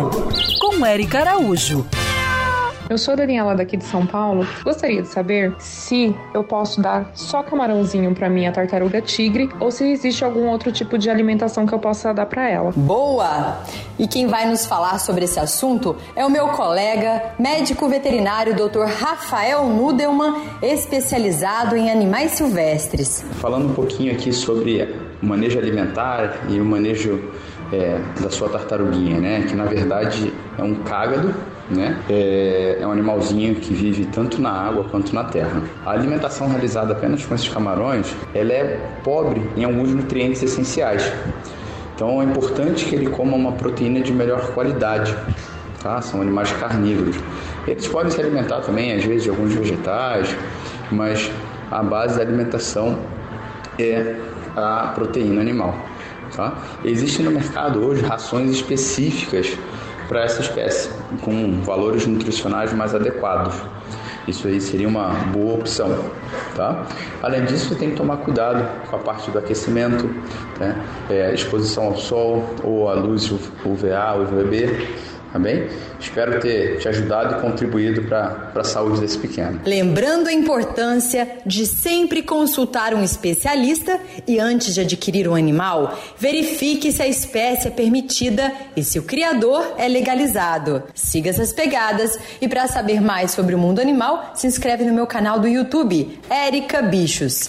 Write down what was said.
Com Eric Araújo. Eu sou a Daniela daqui de São Paulo. Gostaria de saber se eu posso dar só camarãozinho para minha tartaruga tigre ou se existe algum outro tipo de alimentação que eu possa dar para ela. Boa! E quem vai nos falar sobre esse assunto é o meu colega, médico veterinário Dr. Rafael Nudelman, especializado em animais silvestres. Falando um pouquinho aqui sobre o manejo alimentar e o manejo é, da sua tartaruguinha, né? Que na verdade é um cágado né? É, é, um animalzinho que vive tanto na água quanto na terra. A alimentação realizada apenas com esses camarões, ela é pobre em alguns nutrientes essenciais. Então é importante que ele coma uma proteína de melhor qualidade. Tá? São animais carnívoros. Eles podem se alimentar também, às vezes, de alguns vegetais, mas a base da alimentação é a proteína animal. Tá? Existem no mercado hoje rações específicas para essa espécie, com valores nutricionais mais adequados. Isso aí seria uma boa opção, tá? Além disso, você tem que tomar cuidado com a parte do aquecimento, né? É, exposição ao sol ou à luz UVA, UVB, Tá bem? Espero ter te ajudado e contribuído para a saúde desse pequeno. Lembrando a importância de sempre consultar um especialista e antes de adquirir um animal, verifique se a espécie é permitida e se o criador é legalizado. Siga essas pegadas e para saber mais sobre o mundo animal, se inscreve no meu canal do YouTube, Érica Bichos.